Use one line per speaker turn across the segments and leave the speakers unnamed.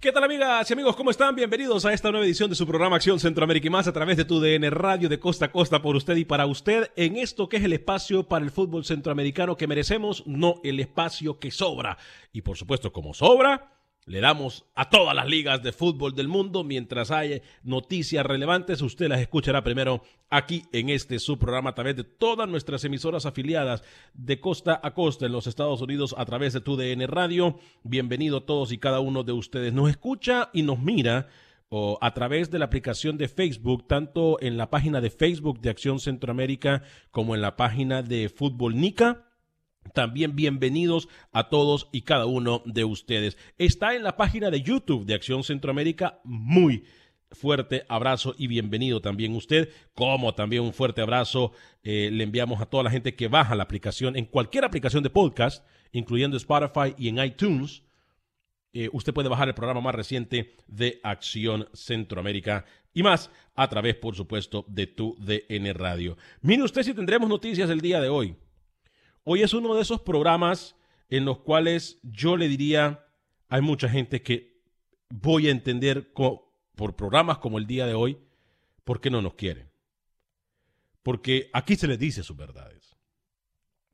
¿Qué tal amigas y amigos? ¿Cómo están? Bienvenidos a esta nueva edición de su programa Acción Centroamérica y más a través de tu DN Radio de costa a costa por usted y para usted en esto que es el espacio para el fútbol centroamericano que merecemos, no el espacio que sobra. Y por supuesto, como sobra, le damos a todas las ligas de fútbol del mundo. Mientras haya noticias relevantes, usted las escuchará primero aquí en este su programa a través de todas nuestras emisoras afiliadas de costa a costa en los Estados Unidos a través de tu DN Radio. Bienvenido a todos y cada uno de ustedes. Nos escucha y nos mira o a través de la aplicación de Facebook, tanto en la página de Facebook de Acción Centroamérica como en la página de Fútbol Nica. También bienvenidos a todos y cada uno de ustedes. Está en la página de YouTube de Acción Centroamérica. Muy fuerte abrazo y bienvenido también usted, como también un fuerte abrazo eh, le enviamos a toda la gente que baja la aplicación en cualquier aplicación de podcast, incluyendo Spotify y en iTunes. Eh, usted puede bajar el programa más reciente de Acción Centroamérica y más a través, por supuesto, de tu DN Radio. Mire usted si tendremos noticias el día de hoy. Hoy es uno de esos programas en los cuales yo le diría, hay mucha gente que voy a entender por programas como el día de hoy, por qué no nos quieren. Porque aquí se les dice sus verdades.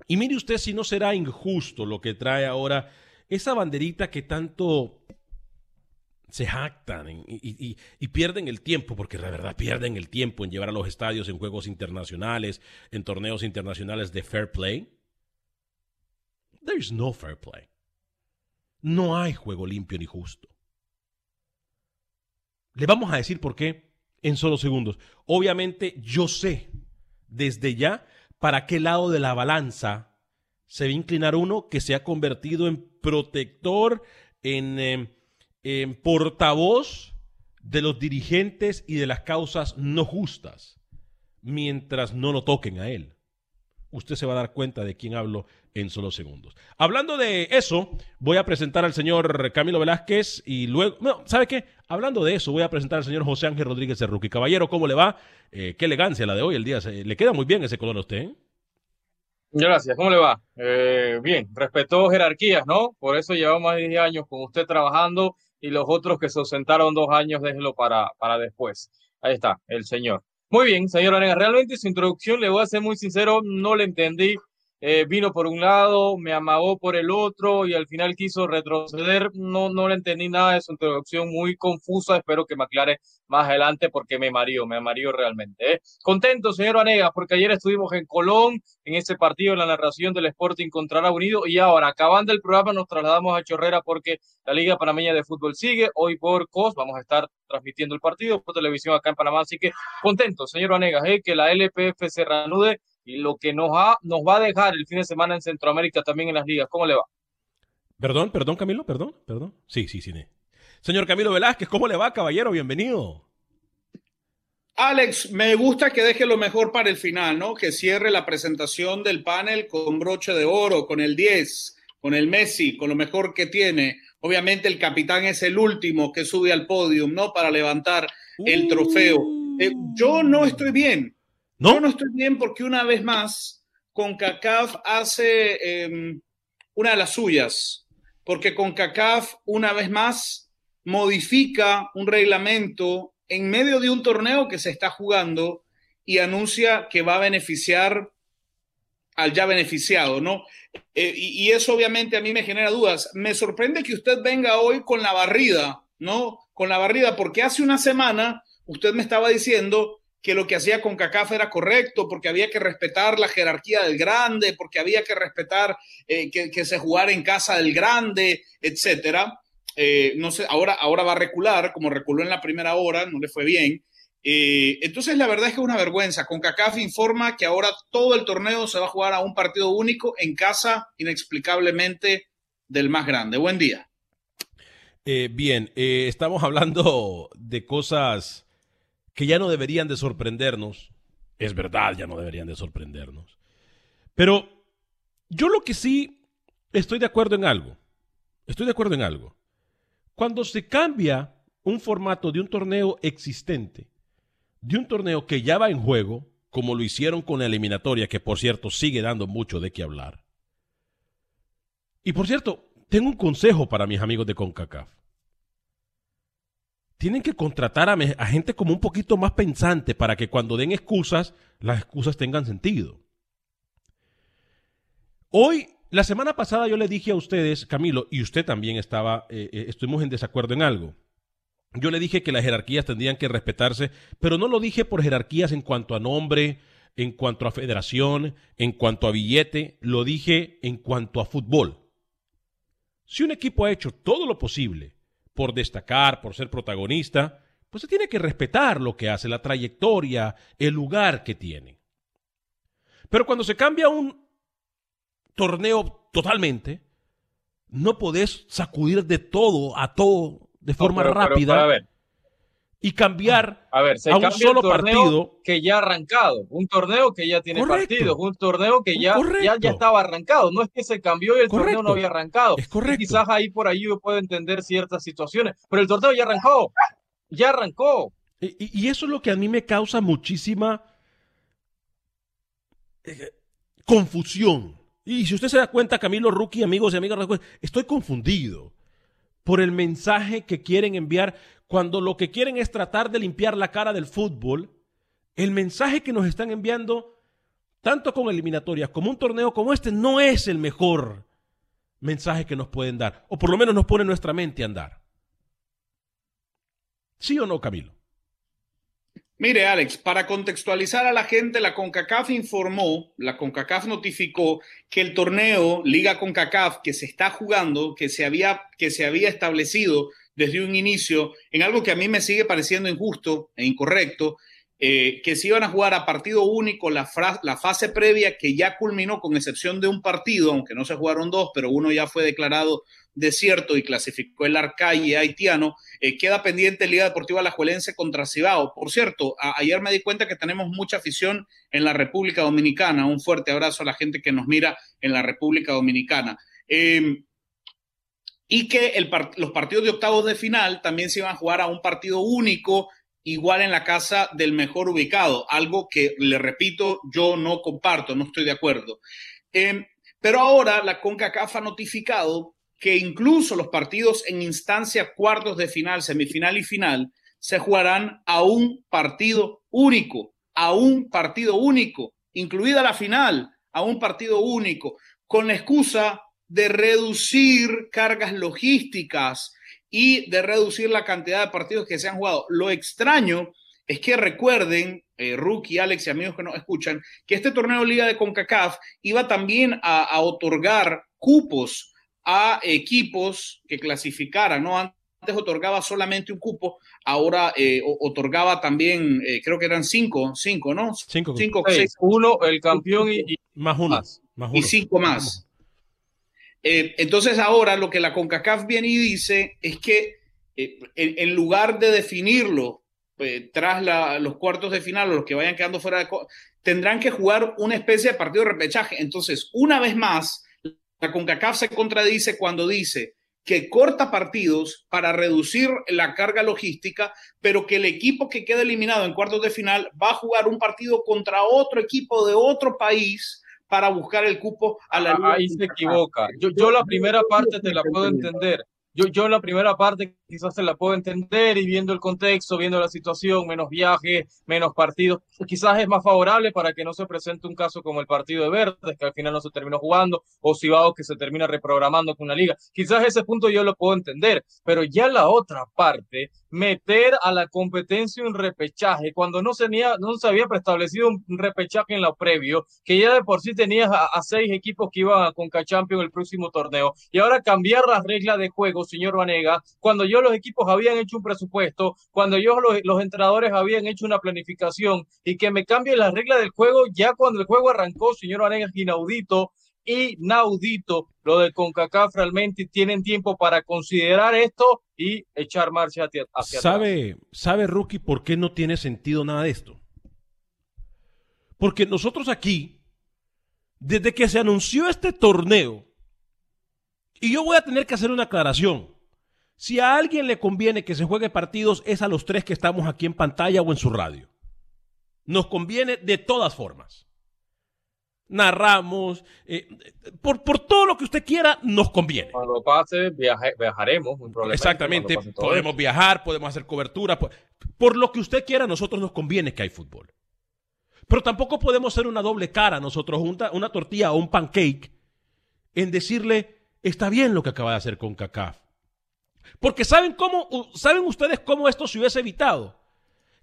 Y mire usted si no será injusto lo que trae ahora esa banderita que tanto se jactan y, y, y, pierden el tiempo, porque la verdad pierden el tiempo en llevar a los estadios en juegos internacionales, en torneos internacionales de fair play. There's no fair play. No hay juego limpio ni justo. Le vamos a decir por qué en solo segundos. Obviamente yo sé desde ya para qué lado de la balanza se va a inclinar uno que se ha convertido en protector, en, eh, en portavoz de los dirigentes y de las causas no justas, mientras no lo toquen a él usted se va a dar cuenta de quién hablo en solo segundos. Hablando de eso, voy a presentar al señor Camilo Velázquez y luego, no, ¿sabe qué? Hablando de eso, voy a presentar al señor José Ángel Rodríguez Rookie. Caballero, ¿cómo le va? Eh, qué elegancia la de hoy, el día. Le queda muy bien ese color a usted, ¿eh?
Gracias, ¿cómo le va? Eh, bien, respetó jerarquías, ¿no? Por eso llevamos más de 10 años con usted trabajando y los otros que se ausentaron dos años, déjenlo para, para después. Ahí está, el señor. Muy bien, señor Arenas. Realmente su introducción, le voy a ser muy sincero, no le entendí. Eh, vino por un lado, me amagó por el otro y al final quiso retroceder. No, no le entendí nada de su introducción, muy confusa. Espero que me aclare más adelante porque me mareó, me mareó realmente. ¿eh? Contento, señor Vanegas, porque ayer estuvimos en Colón, en ese partido, en la narración del Sporting contra Unido y ahora, acabando el programa, nos trasladamos a Chorrera porque la Liga Panameña de Fútbol sigue. Hoy por COS vamos a estar transmitiendo el partido por televisión acá en Panamá. Así que contento, señor Vanegas, ¿eh? que la LPF se reanude y lo que nos, ha, nos va a dejar el fin de semana en Centroamérica también en las ligas. ¿Cómo le va?
Perdón, perdón, Camilo, perdón, perdón. Sí, sí, sí. Señor Camilo Velázquez, ¿cómo le va, caballero? Bienvenido.
Alex, me gusta que deje lo mejor para el final, ¿no? Que cierre la presentación del panel con broche de oro, con el 10, con el Messi, con lo mejor que tiene. Obviamente el capitán es el último que sube al podio, ¿no? Para levantar el trofeo. Eh, yo no estoy bien. ¿No? No estoy bien porque una vez más CONCACAF hace em, una de las suyas, porque CONCACAF una vez más modifica un reglamento en medio de un torneo que se está jugando y anuncia que va a beneficiar al ya beneficiado, ¿no? Eh, y, y, eso obviamente a mí me genera dudas. Me sorprende que usted venga hoy con la barrida, ¿no? Con la barrida, porque hace una semana usted me estaba diciendo que lo que hacía con CACAF era correcto, porque había que respetar la jerarquía del grande, porque había que respetar eh, que, se jugara en casa del grande, etcétera. Eh, no sé, ahora, ahora va a recular, como reculó en la primera hora, no le fue bien. Eh, entonces, la verdad es que es una vergüenza. Con CACAF informa que ahora todo el torneo se va a jugar a un partido único en casa, inexplicablemente, del más grande. Buen día.
bien, estamos hablando de cosas que ya no deberían de sorprendernos. Es verdad, ya no deberían de sorprendernos. Pero yo lo que sí estoy de acuerdo en algo. Estoy de acuerdo en algo. Cuando se cambia un formato de un torneo existente, de un torneo que ya va en juego, como lo hicieron con la eliminatoria, que por cierto sigue dando mucho de qué hablar. Y por cierto, tengo un consejo para mis amigos de CONCACAF tienen que contratar a, gente como un poquito más pensante para que cuando den excusas, las excusas tengan sentido. Hoy, la semana pasada yo le dije a ustedes, Camilo, y usted también estaba, eh, eh, estuvimos en desacuerdo en algo. Yo le dije que las jerarquías tendrían que respetarse, pero no lo dije por jerarquías en cuanto a nombre, en cuanto a federación, en cuanto a billete, lo dije en cuanto a fútbol. Si un equipo ha hecho todo lo posible por destacar, por ser protagonista, pues se tiene que respetar lo que hace, la trayectoria, el lugar que tiene. Pero cuando se cambia un torneo totalmente, no podés sacudir de todo a todo de forma rápida y cambiar
a, ver, un solo partido que ya ha arrancado, un torneo que ya tiene partidos, un torneo que ya, ya, estaba arrancado. No es que se cambió y el torneo no había arrancado.
Es correcto.
quizás ahí por ahí yo puedo entender ciertas situaciones, pero el torneo ya arrancó, ya arrancó.
Y, eso es lo que a mí me causa muchísima eh, confusión. Y si usted se da cuenta, Camilo Rookie, amigos y amigas, estoy confundido por el mensaje que quieren enviar cuando lo que quieren es tratar de limpiar la cara del fútbol, el mensaje que nos están enviando, tanto con eliminatorias como un torneo como este, no es el mejor mensaje que nos pueden dar, o por lo menos nos pone nuestra mente a andar. ¿Sí o no, Camilo?
Mire, Alex, para contextualizar a la gente, la CONCACAF informó, la CONCACAF notificó que el torneo Liga CONCACAF que se está jugando, que se había, que se había establecido desde un inicio en algo que a mí me sigue pareciendo injusto e incorrecto, eh, que se iban a jugar a partido único la, fase previa que ya culminó con excepción de un partido, aunque no se jugaron dos, pero uno ya fue declarado desierto y clasificó el Arcalle haitiano, eh, queda pendiente Liga Deportiva Alajuelense contra Cibao. Por cierto, ayer me di cuenta que tenemos mucha afición en la República Dominicana. Un fuerte abrazo a la gente que nos mira en la República Dominicana. Eh, y que los partidos de octavos de final también se iban a jugar a un partido único, igual en la casa del mejor ubicado, algo que, le repito, yo no comparto, no estoy de acuerdo. Em, pero ahora la CONCACAF ha notificado que incluso los partidos en instancia cuartos de final, semifinal y final se jugarán a un partido único, a un partido único, incluida la final. a un partido único, con la excusa de reducir cargas logísticas y de reducir la cantidad de partidos que se han jugado. Lo extraño es que recuerden, eh, Rookie, Alex y amigos que nos escuchan, que este torneo Liga de CONCACAF iba también a, a otorgar cupos a equipos que clasificaran, ¿no? Antes otorgaba solamente un cupo, ahora eh, otorgaba también, eh, creo que eran cinco, cinco, ¿no?
Cinco.
cinco
seis. Uno, el campeón y, y
más uno. Más, más uno.
Y cinco más. Eh, entonces ahora lo que la CONCACAF viene y dice es que eh, en, lugar de definirlo eh, tras los cuartos de final o los que vayan quedando fuera de... tendrán que jugar una especie de partido de repechaje. Entonces, una vez más, la CONCACAF se contradice cuando dice que corta partidos para reducir la carga logística, pero que el equipo que queda eliminado en cuartos de final va a jugar un partido contra otro equipo de otro país para buscar el cupo a la
ah, Ahí se equivoca. Yo, yo la primera parte te la puedo entender. Yo, yo la primera parte quizás se la puedo entender y viendo el contexto, viendo la situación, menos viajes, menos partidos, quizás es más favorable para que no se presente un caso como el partido de Verdes, que al final no se terminó jugando, o Cibao que se termina reprogramando con la liga. Quizás ese punto yo lo puedo entender, pero ya la otra parte, meter a la competencia un repechaje, cuando no se, tenía, no se había preestablecido un repechaje en lo previo, que ya de por sí tenías a, a seis equipos que iban a Conca Champions el próximo torneo, y ahora cambiar las reglas de juego, señor Vanega, cuando yo los equipos habían hecho un presupuesto, cuando yo los, entrenadores habían hecho una planificación y que me cambien las reglas del juego ya cuando el juego arrancó, señor Vanega, inaudito, inaudito lo de CONCACAF realmente tienen tiempo para considerar esto y echar marcha hacia, hacia
¿Sabe. ¿Sabe, Rookie, por qué no tiene sentido nada de esto? Porque nosotros aquí, desde que se anunció este torneo, y yo voy a tener que hacer una aclaración. Si a alguien le conviene que se juegue partidos, es a los tres que estamos aquí en pantalla o en su radio. Nos conviene de todas formas. Narramos, eh, por, por, todo lo que usted quiera, nos conviene.
Cuando pase, viaje, viajaremos.
Exactamente, podemos viajar, podemos hacer cobertura. Por, por lo que usted quiera, a nosotros nos conviene que hay fútbol. Pero tampoco podemos ser una doble cara nosotros, una, una tortilla o un pancake, en decirle, está bien lo que acaba de hacer con CACAF. Porque ¿saben cómo, saben ustedes cómo esto se hubiese evitado?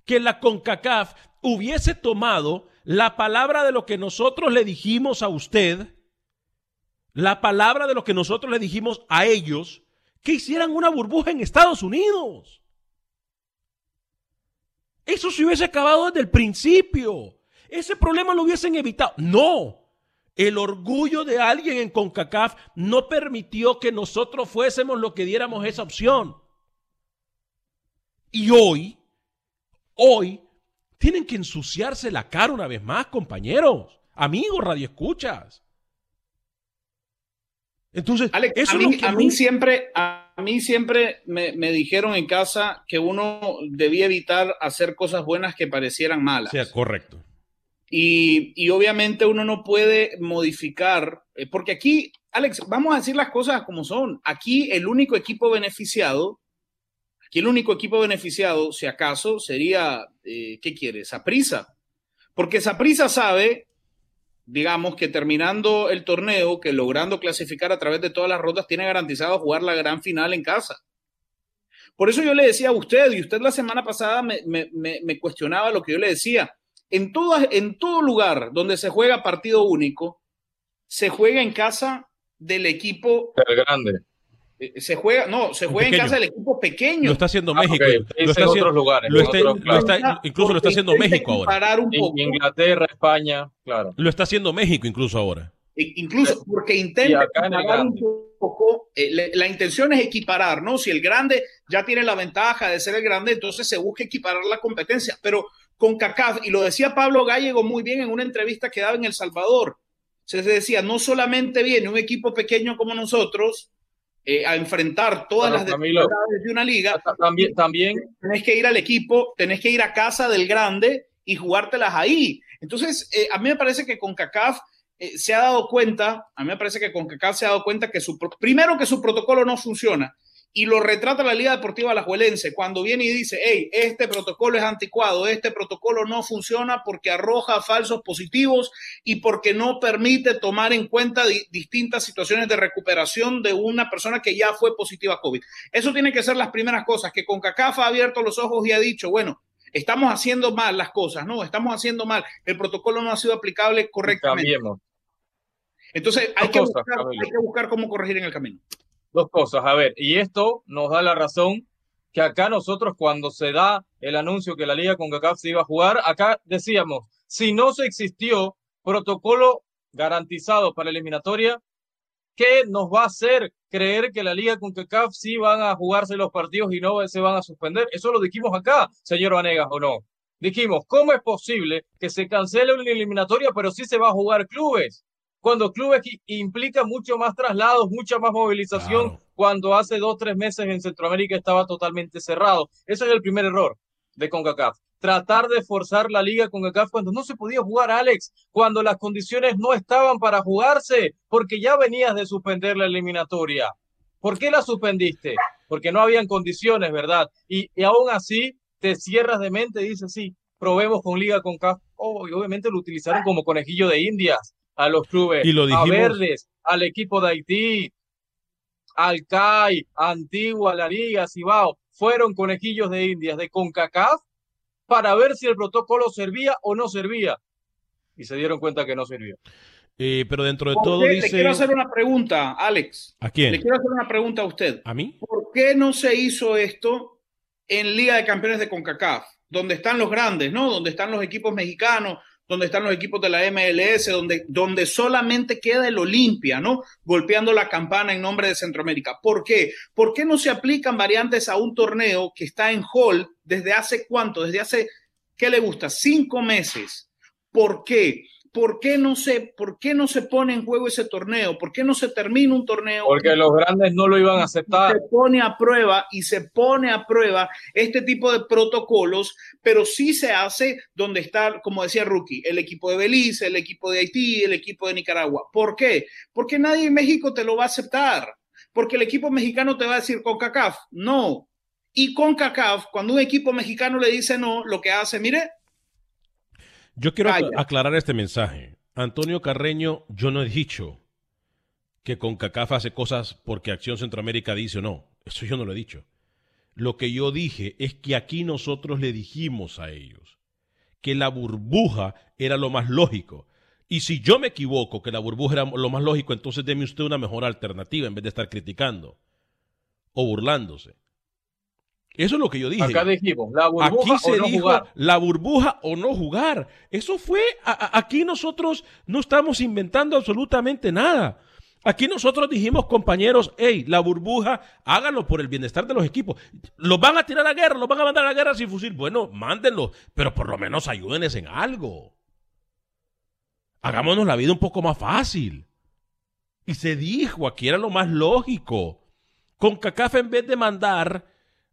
Que la CONCACAF hubiese tomado la palabra de lo que nosotros le dijimos a usted, la palabra de lo que nosotros le dijimos a ellos, que hicieran una burbuja en Estados Unidos. Eso se hubiese acabado desde el principio. Ese problema lo hubiesen evitado. No. El orgullo de alguien en CONCACAF no permitió que nosotros fuésemos los que diéramos esa opción. Y hoy, hoy, tienen que ensuciarse la cara una vez más, compañeros, amigos, radioescuchas. Entonces,
Alex, eso a, mí, a mí siempre, a mí siempre me, me, dijeron en casa que uno debía evitar hacer cosas buenas que parecieran malas.
Sí, correcto.
Y, obviamente uno no puede modificar, eh, porque aquí, Alex, vamos a decir las cosas como son. Aquí el único equipo beneficiado, aquí el único equipo beneficiado, si acaso, sería, eh, ¿qué quiere? Saprisa. Porque Saprisa sabe, digamos, que terminando el torneo, que logrando clasificar a través de todas las rondas, tiene garantizado jugar la gran final en casa. Por eso yo le decía a usted, y usted la semana pasada me, me, me, me cuestionaba lo que yo le decía en todo, en todo lugar donde se juega partido único, se juega en casa del equipo.
El grande.
Se juega, no, se juega en casa del equipo pequeño.
Lo está haciendo México. Ah, okay.
Lo está
en
haciendo, otros lugares.
Lo está, otros, lo está, incluso lo está haciendo México ahora.
Un poco.
Inglaterra, España, claro.
Lo está haciendo México incluso ahora.
E incluso porque intenta un poco, eh, la intención es equiparar, ¿no? Si el grande ya tiene la ventaja de ser el grande, entonces se busca equiparar la competencia. Pero con CACAF, y lo decía Pablo Gallego muy bien en una entrevista que daba en El Salvador. Se decía, no solamente viene un equipo pequeño como nosotros eh, a enfrentar todas bueno, las dificultades de una liga,
también, también
tenés que ir al equipo, tenés que ir a casa del grande y jugártelas ahí. Entonces, eh, a mí me parece que con CACAF eh, se ha dado cuenta, a mí me parece que con CACAF se ha dado cuenta que su, primero que su protocolo no funciona y lo retrata la Liga Deportiva Alajuelense cuando viene y dice, hey, este protocolo es anticuado, este protocolo no funciona porque arroja falsos positivos y porque no permite tomar en cuenta di distintas situaciones de recuperación de una persona que ya fue positiva a COVID. Eso tiene que ser las primeras cosas, que con CACAF ha abierto los ojos y ha dicho, bueno, estamos haciendo mal las cosas, no, estamos haciendo mal, el protocolo no ha sido aplicable correctamente. Entonces hay que,
cosas,
buscar,
Camilo.
hay que buscar cómo corregir en el camino.
Dos cosas, a ver, y esto nos da la razón que acá nosotros cuando se da el anuncio que la Liga con CACAF se iba a jugar, acá decíamos, si no se existió protocolo garantizado para la eliminatoria, ¿qué nos va a hacer creer que la Liga con CACAF sí van a jugarse los partidos y no se van a suspender? Eso lo dijimos acá, señor Vanegas, ¿o no? Dijimos, ¿cómo es posible que se cancele una eliminatoria, pero sí se va a jugar clubes? Cuando clubes implica mucho más traslados, mucha más movilización,
Claro.
cuando hace dos, tres meses en Centroamérica estaba totalmente cerrado. Ese es el primer error de CONCACAF. Tratar de forzar la liga CONCACAF cuando no se podía jugar, Alex, cuando las condiciones no estaban para jugarse, porque ya venías de suspender la eliminatoria. ¿Por qué la suspendiste? Porque no habían condiciones, ¿verdad? Y, y aún así te cierras de mente y dices, sí, probemos con Liga CONCACAF. Oh, y obviamente lo utilizaron como conejillo de indias a los clubes,
Y lo
a Verdes, al equipo de Haití, al CAI, Antigua, La Liga, Cibao, fueron conejillos de indias de CONCACAF para ver si el protocolo servía o no servía. Y se dieron cuenta que no servía.
Eh, pero dentro de
¿Por
todo
qué? Le
dice...
quiero hacer una pregunta, Alex.
¿A
Le
quién?
quiero hacer una pregunta a usted.
¿A mí?
¿Por qué no se hizo esto en Liga de Campeones de CONCACAF? Donde están los grandes, ¿no? Donde están los equipos mexicanos, donde están los equipos de la MLS, donde, solamente queda el Olimpia, ¿no? Golpeando la campana en nombre de Centroamérica. ¿Por qué? ¿Por qué no se aplican variantes a un torneo que está en hall desde hace cuánto? Desde hace, ¿qué le gusta? Cinco meses. ¿Por qué? ¿Por qué no se, por qué no se pone en juego ese torneo? ¿Por qué no se termina un torneo?
Porque los grandes no lo iban a aceptar.
se pone a prueba y se pone a prueba este tipo de protocolos, pero sí se hace donde está, como decía Rookie, el equipo de Belice, el equipo de Haití, el equipo de Nicaragua. ¿Por qué? Porque nadie en México te lo va a aceptar. Porque el equipo mexicano te va a decir con CACAF, no. Y con CACAF, cuando un equipo mexicano le dice no, lo que hace, mire,
Yo quiero
Calla.
aclarar este mensaje. Antonio Carreño, yo no he dicho que con CACAF hace cosas porque Acción Centroamérica dice o no. Eso yo no lo he dicho. Lo que yo dije es que aquí nosotros le dijimos a ellos que la burbuja era lo más lógico. Y si yo me equivoco que la burbuja era lo más lógico, entonces deme usted una mejor alternativa en vez de estar criticando o burlándose. Eso es lo que yo dije.
Acá dijimos, la burbuja
Aquí se
o no
dijo
jugar.
la burbuja o no jugar. Eso fue, a- a- aquí nosotros no estamos inventando absolutamente nada. Aquí nosotros dijimos, compañeros, hey, la burbuja, háganlo por el bienestar de los equipos. Los van a tirar a guerra, los van a mandar a la guerra sin fusil. Bueno, mándenlos, pero por lo menos ayúdenles en algo. Hagámonos la vida un poco más fácil. Y se dijo, aquí era lo más lógico. Con CACAF en vez de mandar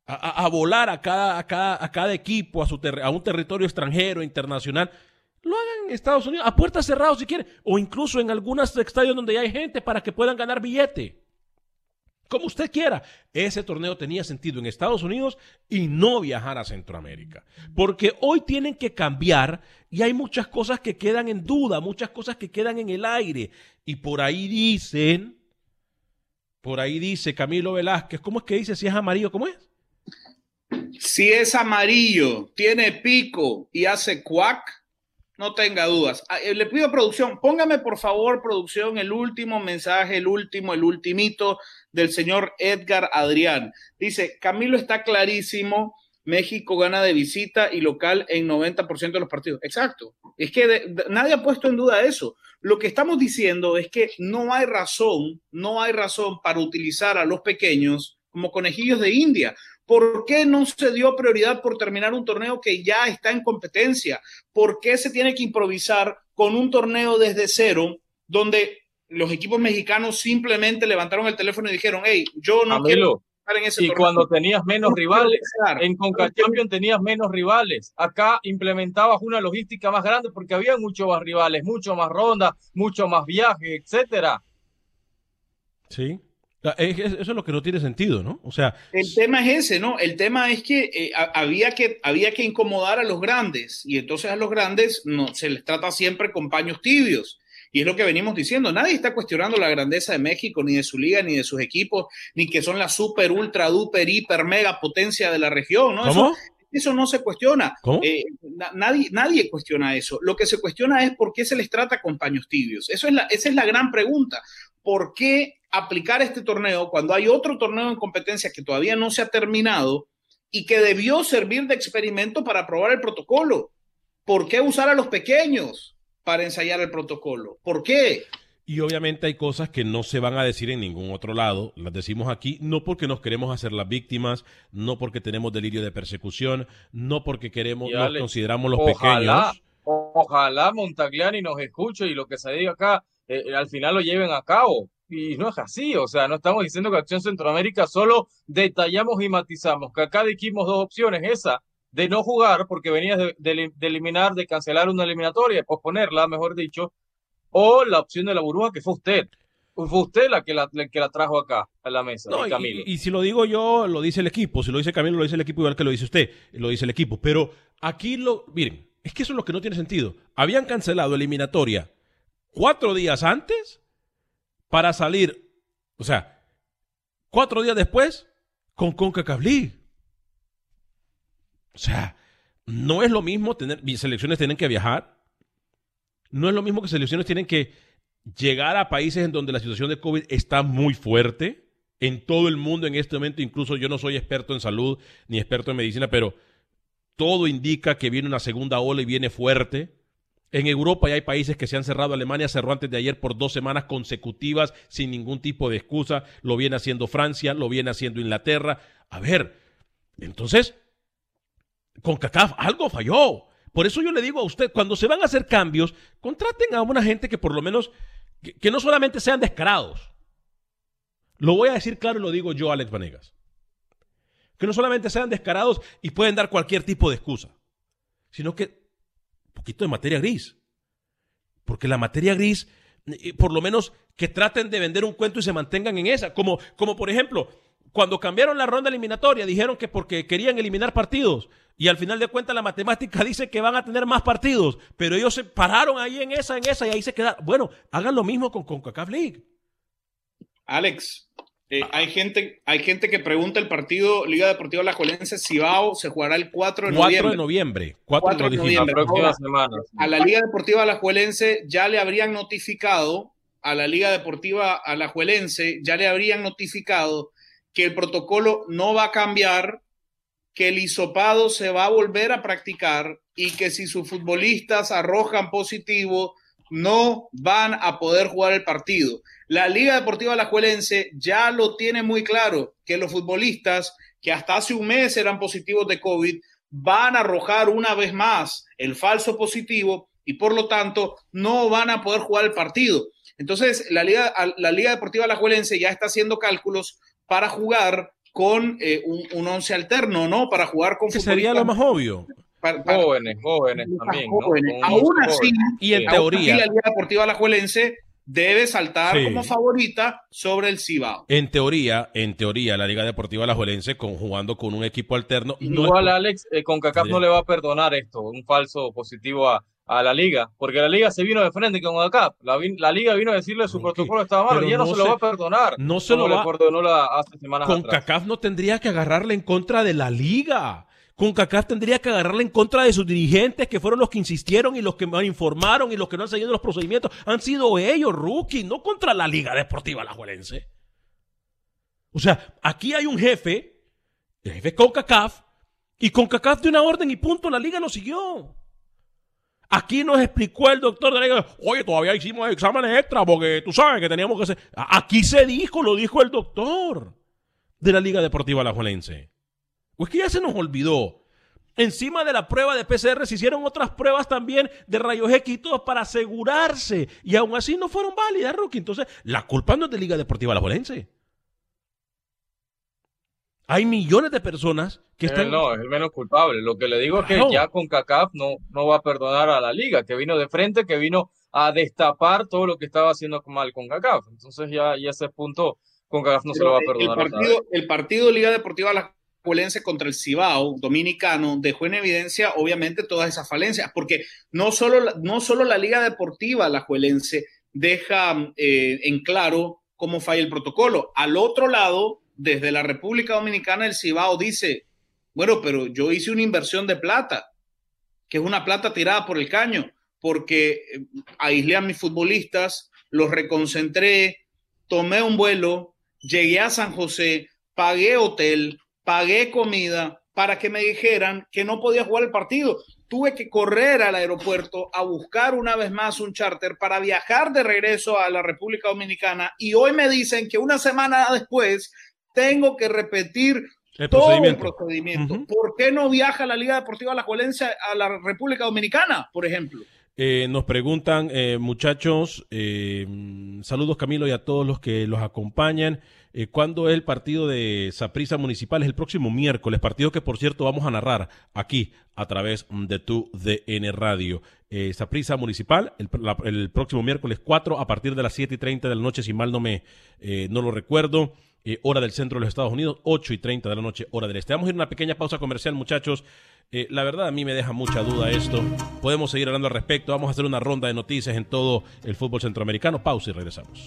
a, a- volar a cada, a cada, a cada equipo a, su a un territorio extranjero, internacional, lo hagan en Estados Unidos, a puertas cerradas si quieren, o incluso en algunos estadios donde hay gente para que puedan ganar billete. Como usted quiera. Ese torneo tenía sentido en Estados Unidos y no viajar a Centroamérica. Porque hoy tienen que cambiar y hay muchas cosas que quedan en duda, muchas cosas que quedan en el aire. Y por ahí dicen, por ahí dice Camilo Velázquez, ¿cómo es que dice si es amarillo? ¿Cómo es?
Si es amarillo, tiene pico y hace cuac, no tenga dudas. Ah, eh, Le pido a producción, póngame por favor, producción, el último mensaje, el último, el ultimito del señor Edgar Adrián. Dice, Camilo está clarísimo, México gana de visita y local en 90% de los partidos. Exacto. Es que nadie ha puesto en duda eso. Lo que estamos diciendo es que no hay razón, no hay razón para utilizar a los pequeños como conejillos de India. ¿Por qué no se dio prioridad por terminar un torneo que ya está en competencia? ¿Por qué se tiene que improvisar con un torneo desde cero donde los equipos mexicanos simplemente levantaron el teléfono y dijeron, hey, yo no quiero
Camilo,
estar en ese
y
torneo.
cuando tenías menos
No quiero
rivales, en CONCACHAMPION tenías menos rivales. Acá implementabas una logística más grande porque había muchos más rivales, mucho más rondas, mucho más viajes, etcétera.
Sí. Eso es lo que no tiene sentido, ¿no? O sea.
El tema es ese, ¿no? El tema es que, eh, había que había que incomodar a los grandes y entonces a los grandes no, se les trata siempre con paños tibios. Y es lo que venimos diciendo. Nadie está cuestionando la grandeza de México, ni de su liga, ni de sus equipos, ni que son la super, ultra, duper, hiper, mega potencia de la región, ¿no?
¿Cómo?
Eso, no se cuestiona. Eh, nadie, nadie cuestiona eso. Lo que se cuestiona es por qué se les trata con paños tibios. Eso es la, esa es la gran pregunta. ¿Por qué aplicar este torneo cuando hay otro torneo en competencia que todavía no se ha terminado y que debió servir de experimento para probar el protocolo? ¿Por qué usar a los pequeños? para ensayar el protocolo. ¿Por qué?
Y obviamente hay cosas que no se van a decir en ningún otro lado, las decimos aquí, no porque nos queremos hacer las víctimas, no porque tenemos delirio de persecución, no porque queremos, nos consideramos los pequeños.
Ojalá Montagliani nos escuche y lo que se diga acá eh, eh, al final lo lleven a cabo. Y no es así, o sea, no estamos diciendo que Acción Centroamérica solo detallamos y matizamos, que acá dijimos dos opciones, esa de no jugar porque venías de, eliminar, de cancelar una eliminatoria, posponerla, mejor dicho, o la opción de la burbuja que fue usted. Fue usted la que la, que la trajo acá a la mesa, Camilo.
Y, si lo digo yo, lo dice el equipo. Si lo dice Camilo, lo dice el equipo igual que lo dice usted. Lo dice el equipo. Pero aquí lo. Miren, es que eso es lo que no tiene sentido. Habían cancelado eliminatoria cuatro días antes para salir. O sea, cuatro días después con CONCACAF o sea, no es lo mismo tener, selecciones tienen que viajar, no es lo mismo que selecciones tienen que llegar a países en donde la situación de COVID está muy fuerte, en todo el mundo en este momento, incluso yo no soy experto en salud ni experto en medicina, pero todo indica que viene una segunda ola y viene fuerte. En Europa ya hay países que se han cerrado. Alemania cerró antes de ayer por dos semanas consecutivas sin ningún tipo de excusa. Lo viene haciendo Francia, lo viene haciendo Inglaterra. A ver, entonces con CACAF algo falló. Por eso yo le digo a usted, cuando se van a hacer cambios, contraten a una gente que por lo menos, que, no solamente sean descarados. Lo voy a decir claro y lo digo yo, Alex Vanegas. Que no solamente sean descarados y pueden dar cualquier tipo de excusa, sino que poquito de materia gris. Porque la materia gris, eh, por lo menos que traten de vender un cuento y se mantengan en esa. Como, como por ejemplo, cuando cambiaron la ronda eliminatoria, dijeron que porque querían eliminar partidos. Y al final de cuentas la matemática dice que van a tener más partidos. Pero ellos se pararon ahí en esa, en esa y ahí se quedaron. Bueno, hagan lo mismo con CONCACAF League.
Alex, eh, hay, gente, hay gente que pregunta el partido Liga Deportiva La Juelense Cibao se jugará el 4 de 4
noviembre. De noviembre 4, de noviembre.
A la Liga Deportiva La Juelense ya le habrían notificado, a la Liga Deportiva a La Juelense ya le habrían notificado que el protocolo no va a cambiar, que el hisopado se va a volver a practicar y que si sus futbolistas arrojan positivo, no van a poder jugar el partido. La Liga Deportiva Alajuelense ya lo tiene muy claro, que los futbolistas que hasta hace un mes eran positivos de COVID van a arrojar una vez más el falso positivo y por lo tanto no van a poder jugar el partido. Entonces, la Liga, la Liga Deportiva Alajuelense ya está haciendo cálculos para jugar con eh, un, once alterno, ¿no? Para jugar con
que sería lo más obvio.
jóvenes, jóvenes también.
Aún así,
y en teoría,
la Liga Deportiva Alajuelense debe saltar como favorita sobre el Cibao.
En teoría, en teoría, la Liga Deportiva Alajuelense con, jugando con un equipo alterno.
Igual, Alex, eh, con CACAF no le va a perdonar esto, un falso positivo a, a la liga, porque la liga se vino de frente con acá. La, la liga vino a decirle que su protocolo estaba malo y ya no, se, lo va a perdonar.
No se lo va a perdonar
hace semanas
Con CACAF no tendría que agarrarle en contra de la liga. Con CACAF tendría que agarrarle en contra de sus dirigentes, que fueron los que insistieron y los que me informaron y los que no han seguido los procedimientos. Han sido ellos, rookie, no contra la Liga Deportiva Alajuelense. O sea, aquí hay un jefe, el jefe con CACAF, y con CACAF de una orden y punto, la liga lo siguió. Aquí nos explicó el doctor de la oye, todavía hicimos exámenes extra porque tú sabes que teníamos que hacer. Aquí se dijo, lo dijo el doctor de la Liga Deportiva Alajuelense. Pues que ya se nos olvidó. Encima de la prueba de PCR se hicieron otras pruebas también de rayos X para asegurarse. Y aún así no fueron válidas, Rookie. Entonces, la culpa no es de Liga Deportiva Alajuelense. Hay millones de personas que eh, están.
no, es el menos culpable. Lo que le digo es que ya con CACAF no, no va a perdonar a la liga, que vino de frente, que vino a destapar todo lo que estaba haciendo mal con CACAF. Entonces ya, ya ese punto CONCACAF no se lo va a perdonar.
El partido, el partido Liga Deportiva La Juelense contra el Cibao dominicano dejó en evidencia obviamente todas esas falencias, porque no solo, no solo la Liga Deportiva La Juelense deja eh, en claro cómo falla el protocolo. Al otro lado, desde la República Dominicana, el Cibao dice, bueno, pero yo hice una inversión de plata, que es una plata tirada por el caño, porque eh, aislé a mis futbolistas, los reconcentré, tomé un vuelo, llegué a San José, pagué hotel, pagué comida para que me dijeran que no podía jugar el partido. Tuve que correr al aeropuerto a buscar una vez más un charter para viajar de regreso a la República Dominicana y hoy me dicen que una semana después tengo que repetir todo el procedimiento. ¿Por qué no viaja la Liga Deportiva La Juelense a la República Dominicana, por ejemplo?
Eh, nos preguntan, eh, muchachos, eh, saludos Camilo y a todos los que los acompañan. ¿Cuándo es el partido de Saprisa Municipal? Es el próximo miércoles, partido que por cierto vamos a narrar aquí a través de tu DN Radio. Saprisa Municipal, el, próximo miércoles 4 a partir de las 7 y 30 de la noche, si mal no me no lo recuerdo. hora del centro de los Estados Unidos, 8 y 30 de la noche, hora del este. Vamos a ir a una pequeña pausa comercial, muchachos. Eh, la verdad a mí me deja mucha duda esto. Podemos seguir hablando al respecto. Vamos a hacer una ronda de noticias en todo el fútbol centroamericano. Pausa y regresamos.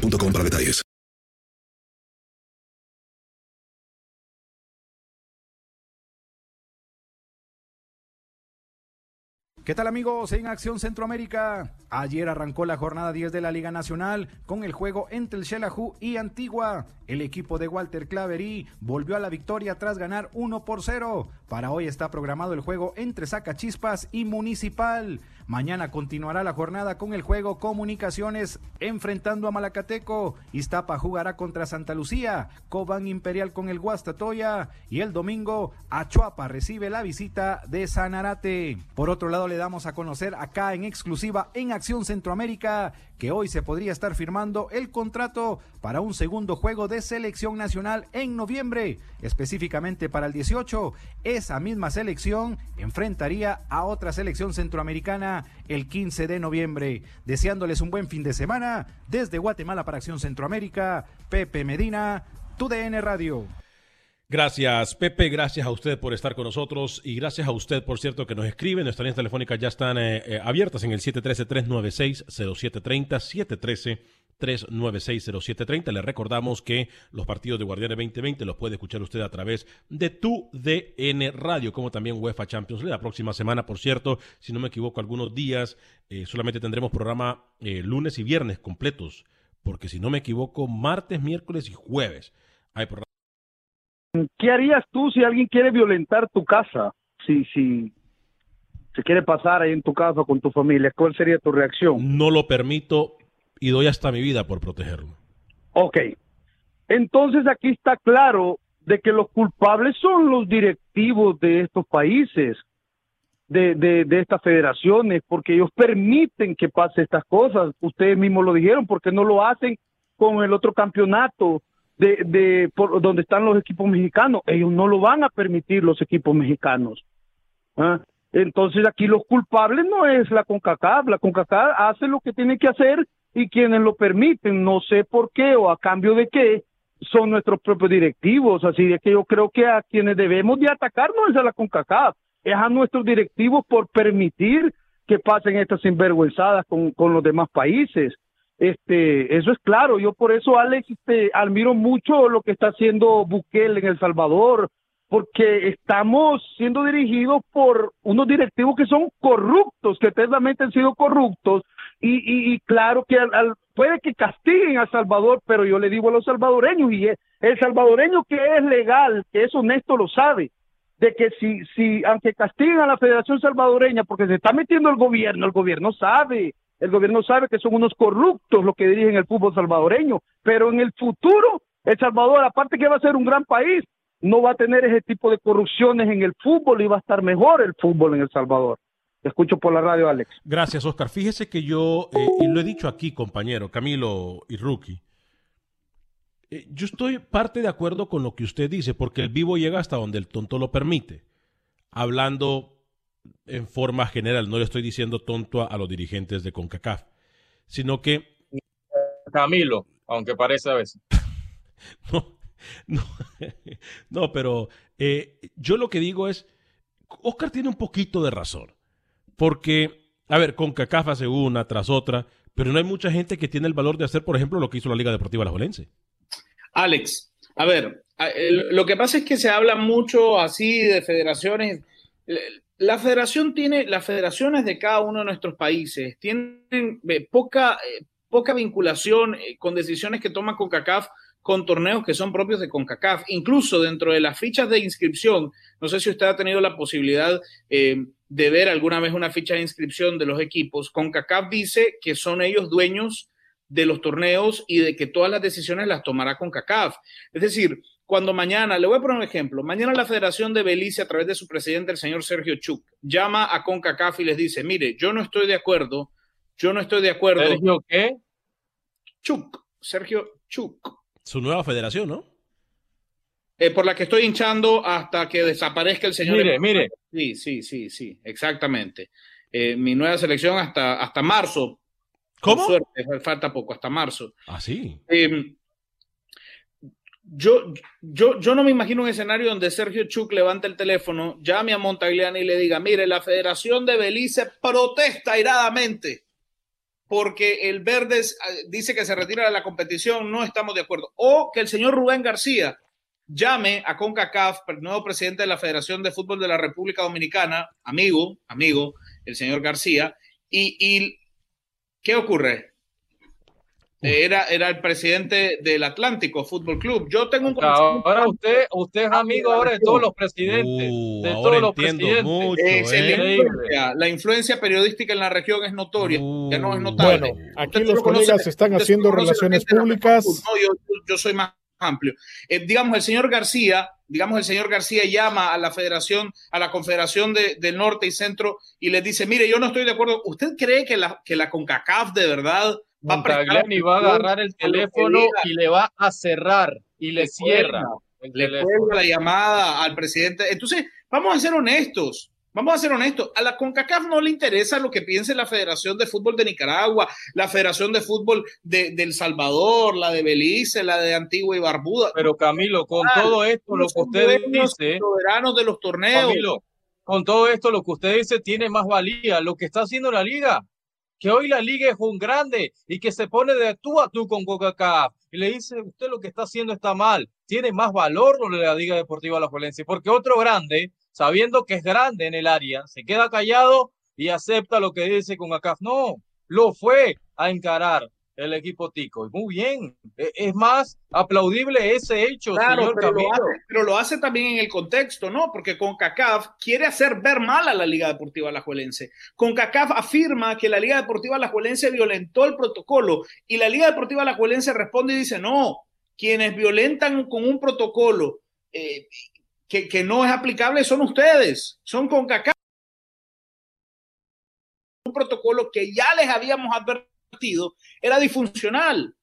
para detalles.
¿Qué tal amigos? En Acción Centroamérica. Ayer arrancó la jornada 10 de la Liga Nacional con el juego entre el Xelajú y Antigua. El equipo de Walter Claverí volvió a la victoria tras ganar 1 por 0. Para hoy está programado el juego entre Zacachispas y Municipal. Mañana continuará la jornada con el juego Comunicaciones enfrentando a Malacateco. Iztapa jugará contra Santa Lucía. Cobán Imperial con el Guastatoya. Y el domingo Achuapa recibe la visita de Sanarate. Por otro lado, le damos a conocer acá en exclusiva en Acción Centroamérica que hoy se podría estar firmando el contrato para un segundo juego de selección nacional en noviembre, específicamente para el 18. Esa misma selección enfrentaría a otra selección centroamericana el 15 de noviembre. Deseándoles un buen fin de semana desde Guatemala para Acción Centroamérica, Pepe Medina, TUDN Radio.
Gracias, Pepe. Gracias a usted por estar con nosotros y gracias a usted, por cierto, que nos escribe. Nuestras líneas telefónicas ya están eh, eh, abiertas en el 713-396-0730, 713-396-0730. Le recordamos que los partidos de Guardianes 2020 los puede escuchar usted a través de tu DN Radio, como también UEFA Champions League. La próxima semana, por cierto, si no me equivoco, algunos días eh, solamente tendremos programa lunes y viernes completos, porque si no me equivoco, martes, miércoles y jueves hay programa
¿Qué harías tú si alguien quiere violentar tu casa? Si, si se quiere pasar ahí en tu casa con tu familia, ¿cuál sería tu reacción?
No lo permito y doy hasta mi vida por protegerlo.
Ok. Entonces aquí está claro de que los culpables son los directivos de estos países, de, de, de estas federaciones, porque ellos permiten que pase estas cosas. Ustedes mismos lo dijeron, porque no lo hacen con el otro campeonato de, de por donde están los equipos mexicanos. Ellos no lo van a permitir los equipos mexicanos. ¿ah? Entonces aquí los culpables no es la CONCACAF, la CONCACAF hace lo que tiene que hacer y quienes lo permiten, no sé por qué o a cambio de qué, son nuestros propios directivos. Así de que yo creo que a quienes debemos de atacar no es a la CONCACAF, es a nuestros directivos por permitir que pasen estas sinvergüenzadas con, con los demás países. Este, eso es claro. Yo por eso, Alex, este, admiro mucho lo que está haciendo Bukele en El Salvador, porque estamos siendo dirigidos por unos directivos que son corruptos, que eternamente han sido corruptos, y, claro que al, puede que castiguen a Salvador, pero yo le digo a los salvadoreños, y el salvadoreño que es legal, que es honesto, lo sabe, de que si, si, aunque castiguen a la Federación Salvadoreña, porque se está metiendo el gobierno, el gobierno sabe El gobierno sabe que son unos corruptos los que dirigen el fútbol salvadoreño, pero en el futuro El Salvador, aparte que va a ser un gran país, no va a tener ese tipo de corrupciones en el fútbol y va a estar mejor el fútbol en El Salvador. Escucho por la radio, Alex.
Gracias, Oscar. Fíjese que yo, eh, y lo he dicho aquí, compañero, Camilo y Rookie, eh, yo estoy parte de acuerdo con lo que usted dice, porque el vivo llega hasta donde el tonto lo permite. Hablando en forma general, no le estoy diciendo tonto a, a los dirigentes de CONCACAF, sino que...
Camilo, aunque parece a veces.
No, no, no pero eh, yo lo que digo es, Oscar tiene un poquito de razón, porque, a ver, CONCACAF hace una tras otra, pero no hay mucha gente que tiene el valor de hacer, por ejemplo, lo que hizo la Liga Deportiva Alajuelense.
Alex, a ver, lo que pasa es que se habla mucho así de federaciones. La federación tiene, las federaciones de cada uno de nuestros países tienen eh, poca, eh, poca vinculación eh, con decisiones que toma CONCACAF con torneos que son propios de CONCACAF. Incluso dentro de las fichas de inscripción, no sé si usted ha tenido la posibilidad de ver alguna vez una ficha de inscripción de los equipos. CONCACAF dice que son ellos dueños de los torneos y de que todas las decisiones las tomará CONCACAF. Es decir, cuando mañana, le voy a poner un ejemplo, mañana la Federación de Belice, a través de su presidente, el señor Sergio Chuk, llama a CONCACAF y les dice, mire, yo no estoy de acuerdo, yo no estoy de acuerdo.
¿Sergio qué?
Chuk, Sergio Chuk.
Su nueva federación, ¿no?
Eh, por la que estoy hinchando hasta que desaparezca el señor.
Mire, mire.
Sí, sí, sí, sí, exactamente. Eh, mi nueva selección hasta, hasta marzo. Con
¿Cómo?
suerte, falta poco, hasta marzo.
Ah, sí.
Eh, yo, yo, yo no me imagino un escenario donde Sergio Chuk levante el teléfono, llame a Montagliani y le diga, mire, la Federación de Belice protesta airadamente porque el Verdes eh, dice que se retira de la competición, no estamos de acuerdo. O que el señor Rubén García llame a CONCACAF, el nuevo presidente de la Federación de Fútbol de la República Dominicana, amigo, amigo, el señor García, y, y ¿qué ocurre? Era, era el presidente del Atlántico Fútbol Club. Yo tengo un
Ahora usted, usted es amigo ahora de todos los presidentes.
Uh,
de
ahora
todos los
entiendo
presidentes.
mucho,
Es
¿eh?
la, influencia, la influencia periodística en la región es notoria, ya no es notable.
Bueno, aquí
Usted
los
conoce-
colegas están haciendo relaciones públicas.
No, yo, yo- soy más amplio. Eh, digamos, el señor García, digamos, el señor García llama a la Federación, a la Confederación de- del Norte y Centro y les dice, mire, yo no estoy de acuerdo. ¿Usted cree que la, que la CONCACAF de verdad
Montagliani va a agarrar el teléfono y le va a cerrar y le
Le
cierra
le cuelga la llamada al presidente. Entonces, vamos a ser honestos. Vamos a ser honestos. A la CONCACAF no le interesa lo que piense la Federación de Fútbol de Nicaragua, la Federación de Fútbol de, de El Salvador, la de Belice, la de Antigua y Barbuda.
Pero Camilo, con
Ah,
todo esto, lo que usted dice,
soberanos de los torneos.
Camilo, con todo esto, lo que usted dice tiene más valía. Lo que está haciendo la liga, que hoy la liga es un grande y que se pone de tú a tú con Coca-Cola y le dice, usted lo que está haciendo está mal. Tiene más valor lo de la Liga Deportiva La Juelense, porque otro grande, sabiendo que es grande en el área, se queda callado y acepta lo que dice con ACAF. No, lo fue a encarar el equipo Tico. Muy bien. E- Es más aplaudible ese hecho,
Claro,
señor
pero lo, hace, pero lo hace también en el contexto, ¿no? Porque CONCACAF quiere hacer ver mal a la Liga Deportiva Alajuelense. CONCACAF afirma que la Liga Deportiva Alajuelense violentó el protocolo y la Liga Deportiva Alajuelense responde y dice, no, quienes violentan con un protocolo eh, que, que no es aplicable son ustedes, son CONCACAF. Un protocolo que ya les habíamos advertido era disfuncional.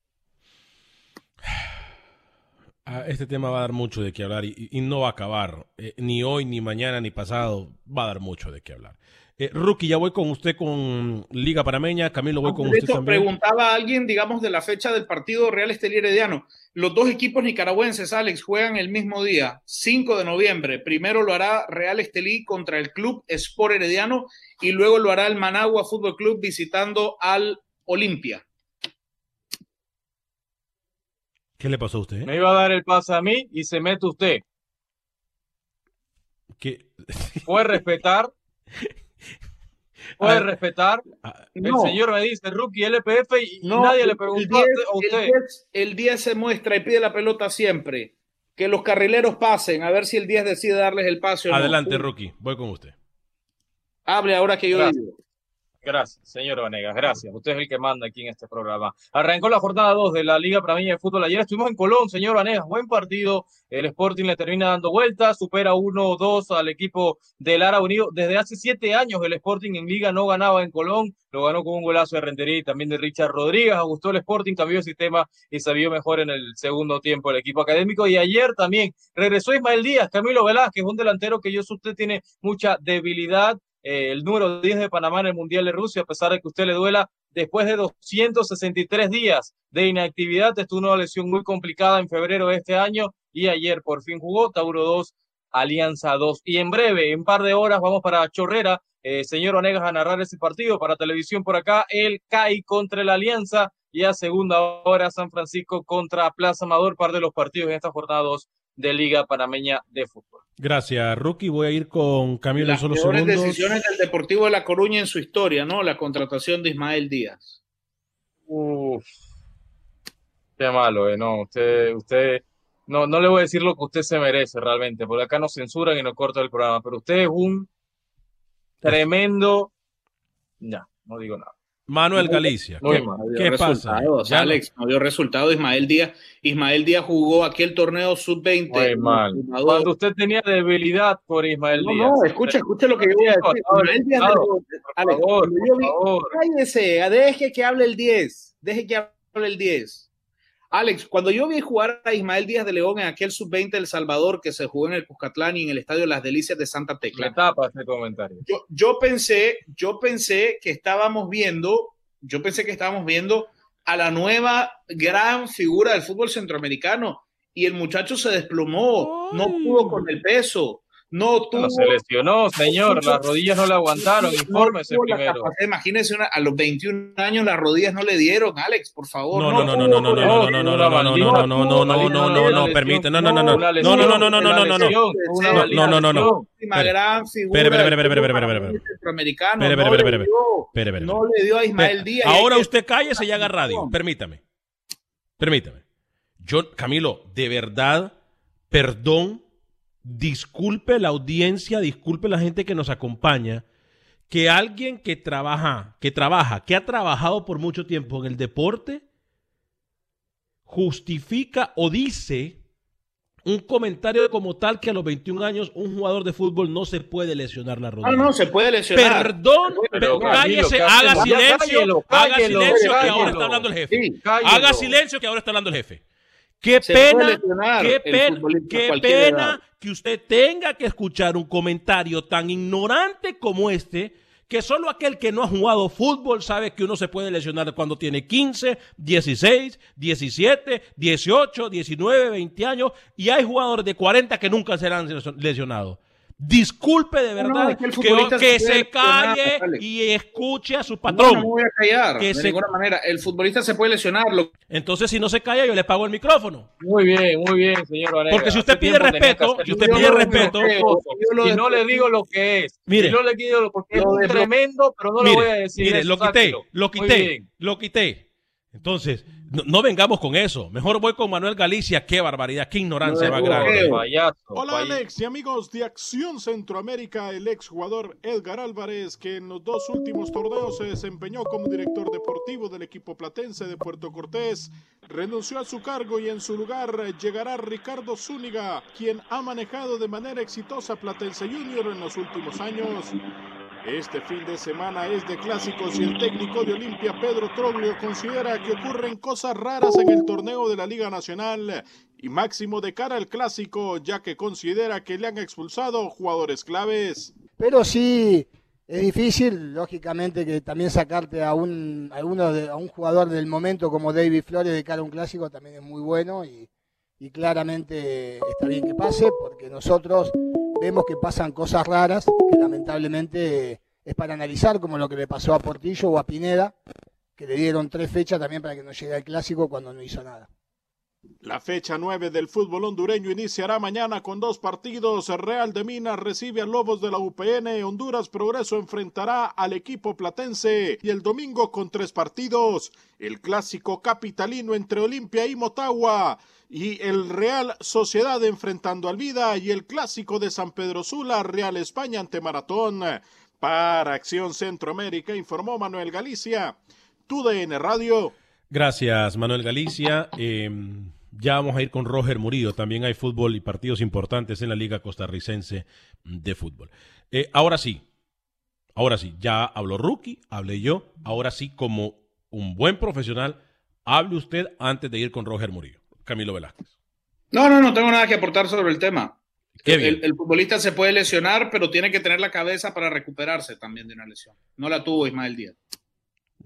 Ah, Este tema va a dar mucho de qué hablar y, y no va a acabar. Eh, ni hoy, ni mañana, ni pasado. Va a dar mucho de qué hablar. Eh, Rookie, ya voy con usted con Liga Panameña. Camilo, voy con
De
usted también.
preguntaba a alguien, digamos, de la fecha del partido Real Estelí Herediano. Los dos equipos nicaragüenses, Alex, juegan el mismo día, 5 de noviembre. Primero lo hará Real Estelí contra el Club Sport Herediano y luego lo hará el Managua Fútbol Club visitando al Olimpia.
¿Qué le pasó a usted?
Me iba a dar el pase a mí y se mete usted.
¿Qué?
Puede respetar. Puede
Ah,
respetar. El
No.
señor me dice rookie LPF y, nadie
el-
le
el
preguntó a
10,
usted- a usted.
El 10, el 10 se muestra y pide la pelota siempre. Que los carrileros pasen, a ver si el 10 decide darles el pase o no.
Adelante, Rookie. Voy con usted.
Hable ahora que yo
Gracias.
digo.
Gracias, señor Vanegas, gracias. Usted es el que manda aquí en este programa. Arrancó la jornada 2 de la Liga Prameña de Fútbol. Ayer estuvimos en Colón, señor Vanegas. Buen partido. El Sporting le termina dando vueltas, supera 1-2 al equipo del Lara Unido. Desde hace siete años el Sporting en Liga no ganaba en Colón. Lo ganó con un golazo de Rentería y también de Richard Rodríguez. Gustó el Sporting, cambió el sistema y se vio mejor en el segundo tiempo el equipo académico. Y ayer también regresó Ismael Díaz, Camilo Velázquez, un delantero que yo sé usted tiene mucha debilidad eh, el número 10 de Panamá en el Mundial de Rusia, a pesar de que usted le duela, después de 263 días de inactividad, estuvo una lesión muy complicada en febrero de este año y ayer por fin jugó Tauro 2, Alianza 2. Y en breve, en un par de horas, vamos para Chorrera, eh, señor Onegas, a narrar ese partido para televisión por acá, el CAI contra la Alianza y a segunda hora San Francisco contra Plaza Amador, par de los partidos en esta jornada 2 de Liga Panameña de Fútbol.
Gracias, Rookie. Voy a ir con Camilo
Las
en solo
peores
segundos.
decisiones del Deportivo de La Coruña en su historia, ¿no? La contratación de Ismael Díaz.
Uf, qué malo, eh. No, usted, usted, no, no le voy a decir lo que usted se merece realmente, porque acá nos censuran y nos cortan el programa, pero usted es un tremendo. Ya, no digo nada.
Manuel Galicia. ¿Qué.
No
qué pasa?
Alex, no dio resultado Ismael Díaz. Ismael Díaz jugó aquel torneo sub-20.
Muy mal.
Jugador.
Cuando usted tenía debilidad por Ismael
No,
Díaz.
no, escucha, escucha lo que yo voy a decir. Ismael Díaz
Por
de- Alex,
favor, por favor.
Cállese, deje que hable el 10. Deje que hable el 10. Alex, cuando yo vi jugar a Ismael Díaz de León en aquel sub-20 del Salvador que se jugó en el Cuscatlán y en el Estadio Las Delicias de Santa
Me
Tecla,
tapa comentario.
yo, yo pensé, yo pensé que estábamos viendo, yo pensé que estábamos viendo a la nueva gran figura del fútbol centroamericano y el muchacho se desplomó, no pudo con el peso, no tuvo
No se lesionó, señor. Las rodillas no le aguantaron. Infórmese
la
primero.
capacidad. Imagínese, una- a los 21 años las rodillas no le dieron, Alex, por favor.
No, no, no, no, no, no, no, no, no, no, no, no, no, no, no, no, no, no, no, permite, no, no, no, no, no, no, no, no, no, no, no, no, no. No, no, no, no, no.
Última
Espere.
gran figura
espere, espere, espere.
centroamericano,
Espere, espere,
no le dio, no a Ismael Díaz.
Ahora usted cállese y haga radio. Permítame. Permítame. Yo, Camilo, de verdad, perdón, disculpe la audiencia, disculpe la gente que nos acompaña, que alguien que trabaja, que trabaja, que ha trabajado por mucho tiempo en el deporte, justifica o dice un comentario como tal que a los 21 años un jugador de fútbol no se puede lesionar la rodilla.
Ah, no, se puede lesionar.
Perdón,
Pero,
cállese,
¿qué
haga silencio,
cállelo,
haga
cállelo,
silencio que ahora está hablando el jefe.
Sí.
Haga silencio que ahora está hablando el jefe. Qué
Se
pena, qué pena, qué pena que usted tenga que escuchar un comentario tan ignorante como este, que solo aquel que no ha jugado fútbol sabe que uno se puede lesionar cuando tiene 15, 16, 17, 18, 19, 20 años y hay jugadores de 40 que nunca serán lesionados. Disculpe de
No,
verdad
es que se
calle y escuche a su patrón.
no me voy a callar,
Que
de
se-
ninguna manera. El futbolista se puede lesionar. Lo...
Entonces, si no se calla, yo le pago el micrófono.
Muy bien, muy bien, señor.
Porque si usted
Hace
pide respeto, si usted
Yo
pide
lo
respeto-.
Yo lo
y no le digo lo que es.
Mire.
Y no le digo lo porque es
Lo
un tremendo, pero no le voy a decir
mire,
eso,
lo quité, lo quité, lo quité. Entonces, no, no vengamos con eso. Mejor voy con Manuel Galicia. Qué barbaridad, qué ignorancia
No,
más grande.
Payaso,
Hola
payaso.
Alex y amigos de Acción Centroamérica, el exjugador Edgar Álvarez, que en los dos últimos torneos se desempeñó como director deportivo del equipo platense de Puerto Cortés, renunció a su cargo y en su lugar llegará Ricardo Zúñiga, quien ha manejado de manera exitosa Platense Junior en los últimos años. Este fin de semana es de clásicos y el técnico de Olimpia, Pedro Troglio, considera que ocurren cosas raras en el torneo de la Liga Nacional y máximo de cara al clásico, ya que considera que le han expulsado jugadores claves.
Pero sí es difícil, lógicamente, que también sacarte a un, a uno de- un jugador del momento como David Flores de cara a un clásico también es muy bueno y claramente está bien que pase porque nosotros vemos que pasan cosas raras que lamentablemente es para analizar, como lo que le pasó a Portillo o a Pineda, que le dieron tres fechas también para que no llegue al clásico cuando no hizo nada.
La fecha 9 del fútbol hondureño iniciará mañana con dos partidos. Real de Minas recibe a Lobos de la UPN. Honduras Progreso enfrentará al equipo platense. Y el domingo con tres partidos. El clásico capitalino entre Olimpia y Motagua. Y el Real Sociedad enfrentando al Vida. Y el clásico de San Pedro Sula, Real España ante Maratón. Para Acción Centroamérica, informó Manuel Galicia, TUDN Radio.
Gracias, Manuel Galicia. Eh, ya vamos a ir con Roger Murillo. También hay fútbol y partidos importantes en la Liga Costarricense de Fútbol. Eh, ahora sí, ahora sí, ya habló Rookie, hablé yo. Ahora sí, como un buen profesional, hable usted antes de ir con Roger Murillo. Camilo Velázquez.
No, no, no tengo nada que aportar sobre el tema. El, el futbolista se puede lesionar, pero tiene que tener la cabeza para recuperarse también de una lesión. No la tuvo Ismael Díaz.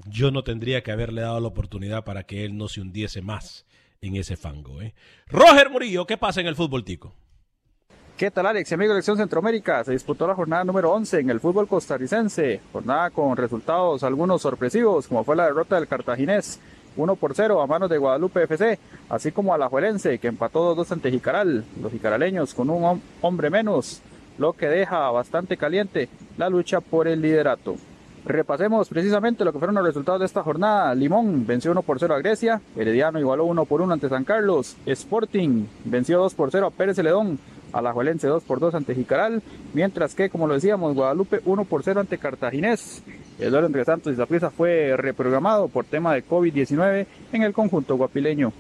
Yo no tendría que haberle dado la oportunidad para que él no se hundiese más en ese fango. ¿eh? Roger Murillo, ¿qué pasa en el fútbol tico?
¿Qué tal Alex? Amigo de Elección Centroamérica, se disputó la jornada número 11 en el fútbol costarricense, jornada con resultados algunos sorpresivos, como fue la derrota del cartaginés 1 por 0 a manos de Guadalupe FC, así como a la Juelense, que empató 2-2 ante Jicaral, los jicaraleños con un hom- hombre menos, lo que deja bastante caliente la lucha por el liderato. Repasemos precisamente lo que fueron los resultados de esta jornada. Limón venció 1 por 0 a Grecia, Herediano igualó 1 por 1 ante San Carlos, Sporting venció 2 por 0 a Pérez Celedón, Alajuelense 2 por 2 ante Jicaral, mientras que, como lo decíamos, Guadalupe 1 por 0 ante Cartaginés. El duelo entre Santos y Saprissa fue reprogramado por tema de COVID-19 en el conjunto guapileño.